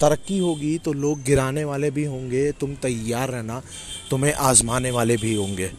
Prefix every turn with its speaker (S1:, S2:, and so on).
S1: तरक्की होगी तो लोग गिराने वाले भी होंगे, तुम तैयार रहना, तुम्हें आजमाने वाले भी होंगे।